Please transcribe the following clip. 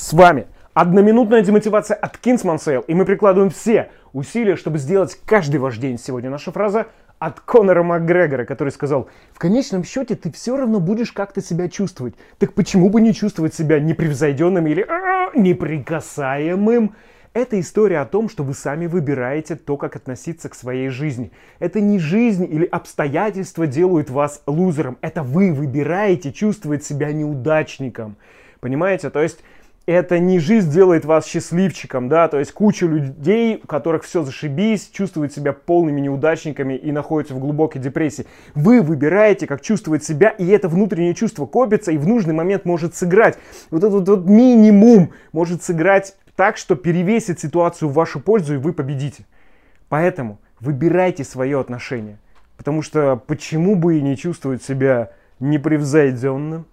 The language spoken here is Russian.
С вами одноминутная демотивация от Kingsman Sale, и мы прикладываем все усилия, чтобы сделать каждый ваш день. Сегодня наша фраза от Конора Макгрегора, который сказал, в конечном счете ты все равно будешь как-то себя чувствовать. Так почему бы не чувствовать себя непревзойденным или «А, неприкасаемым? Это история о том, что вы сами выбираете то, как относиться к своей жизни. Это не жизнь или обстоятельства делают вас лузером. Это вы выбираете чувствовать себя неудачником. Понимаете? То есть это не жизнь делает вас счастливчиком, да, то есть куча людей, у которых все зашибись, чувствуют себя полными неудачниками и находятся в глубокой депрессии. Вы выбираете, как чувствовать себя, и это внутреннее чувство копится и в нужный момент может сыграть. Вот этот вот, минимум может сыграть так, что перевесит ситуацию в вашу пользу, и вы победите. Поэтому выбирайте свое отношение. Потому что почему бы и не чувствовать себя непревзойденным,